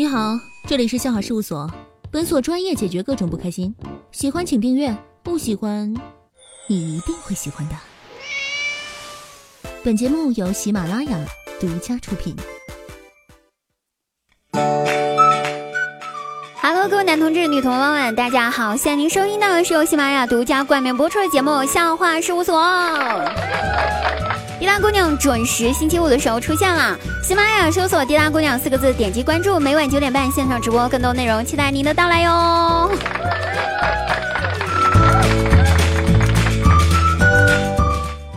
你好，这里是笑话事务所，本所专业解决各种不开心。喜欢请订阅，不喜欢你一定会喜欢的。本节目由喜马拉雅独家出品。Hello，各位男同志、女同胞们，大家好！现在您收听到的是由喜马拉雅独家冠名播出的节目《笑话事务所》。滴答姑娘准时星期五的时候出现了，喜马拉雅搜索“滴答姑娘”四个字，点击关注，每晚九点半现场直播，更多内容期待您的到来哟。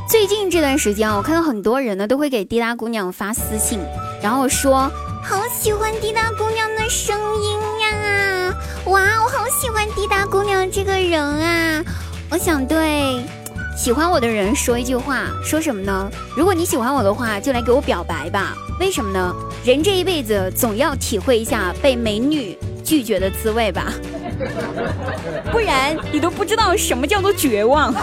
最近这段时间啊，我看到很多人呢都会给滴答姑娘发私信，然后说好喜欢滴答姑娘的声音呀，哇，我好喜欢滴答姑娘这个人啊，我想对。喜欢我的人说一句话，说什么呢？如果你喜欢我的话，就来给我表白吧。为什么呢？人这一辈子总要体会一下被美女拒绝的滋味吧，不然你都不知道什么叫做绝望。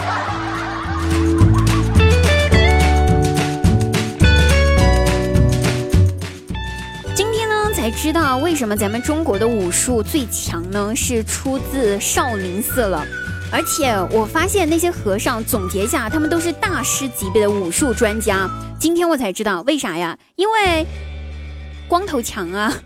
今天呢，才知道为什么咱们中国的武术最强呢？是出自少林寺了。而且我发现那些和尚总结一下，他们都是大师级别的武术专家。今天我才知道为啥呀？因为光头强啊！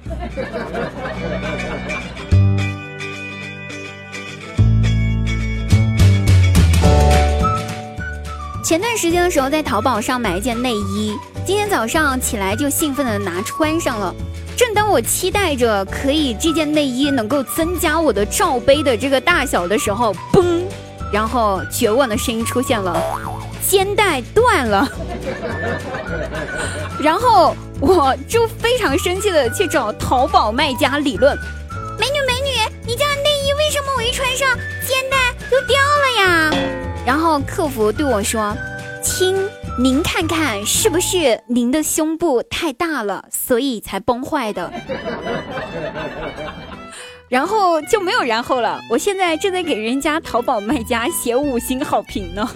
前段时间的时候，在淘宝上买一件内衣，今天早上起来就兴奋的拿穿上了。正当我期待着可以这件内衣能够增加我的罩杯的这个大小的时候，嘣，然后绝望的声音出现了，肩带断了，然后我就非常生气的去找淘宝卖家理论，美女美女，你家内衣为什么我一穿上肩带就掉了呀？然后客服对我说，亲。您看看是不是您的胸部太大了，所以才崩坏的？然后就没有然后了。我现在正在给人家淘宝卖家写五星好评呢。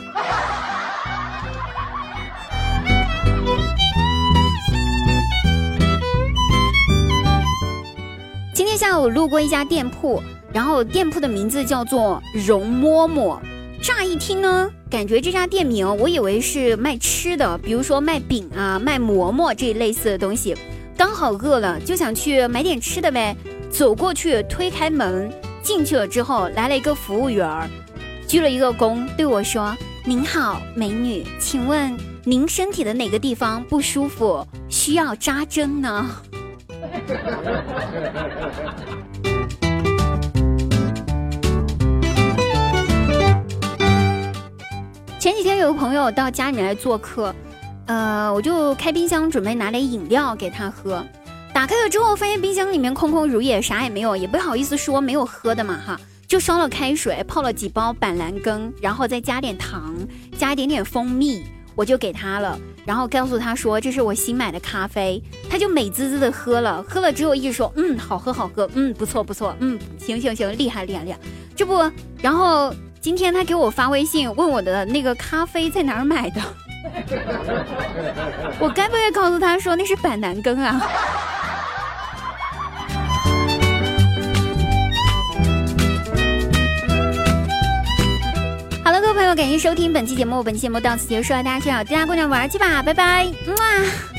今天下午路过一家店铺，然后店铺的名字叫做容嬷嬷。乍一听呢，感觉这家店名，我以为是卖吃的，比如说卖饼啊、卖馍馍这一类似的东西。刚好饿了，就想去买点吃的呗。走过去，推开门进去了之后，来了一个服务员儿，鞠了一个躬，对我说：“您好，美女，请问您身体的哪个地方不舒服，需要扎针呢？” 前几天有个朋友到家里来做客，呃，我就开冰箱准备拿点饮料给他喝。打开了之后，发现冰箱里面空空如也，啥也没有，也不好意思说没有喝的嘛哈，就烧了开水，泡了几包板蓝根，然后再加点糖，加一点点蜂蜜，我就给他了。然后告诉他说这是我新买的咖啡，他就美滋滋的喝了，喝了之后一直说嗯好喝好喝，嗯不错不错，嗯行行行厉害厉害厉害，这不然后。今天他给我发微信问我的那个咖啡在哪儿买的，我该不该告诉他说那是板蓝根啊？感谢收听本期节目，本期节目到此结束了，大家去找其他姑娘玩去吧，拜拜，么啊。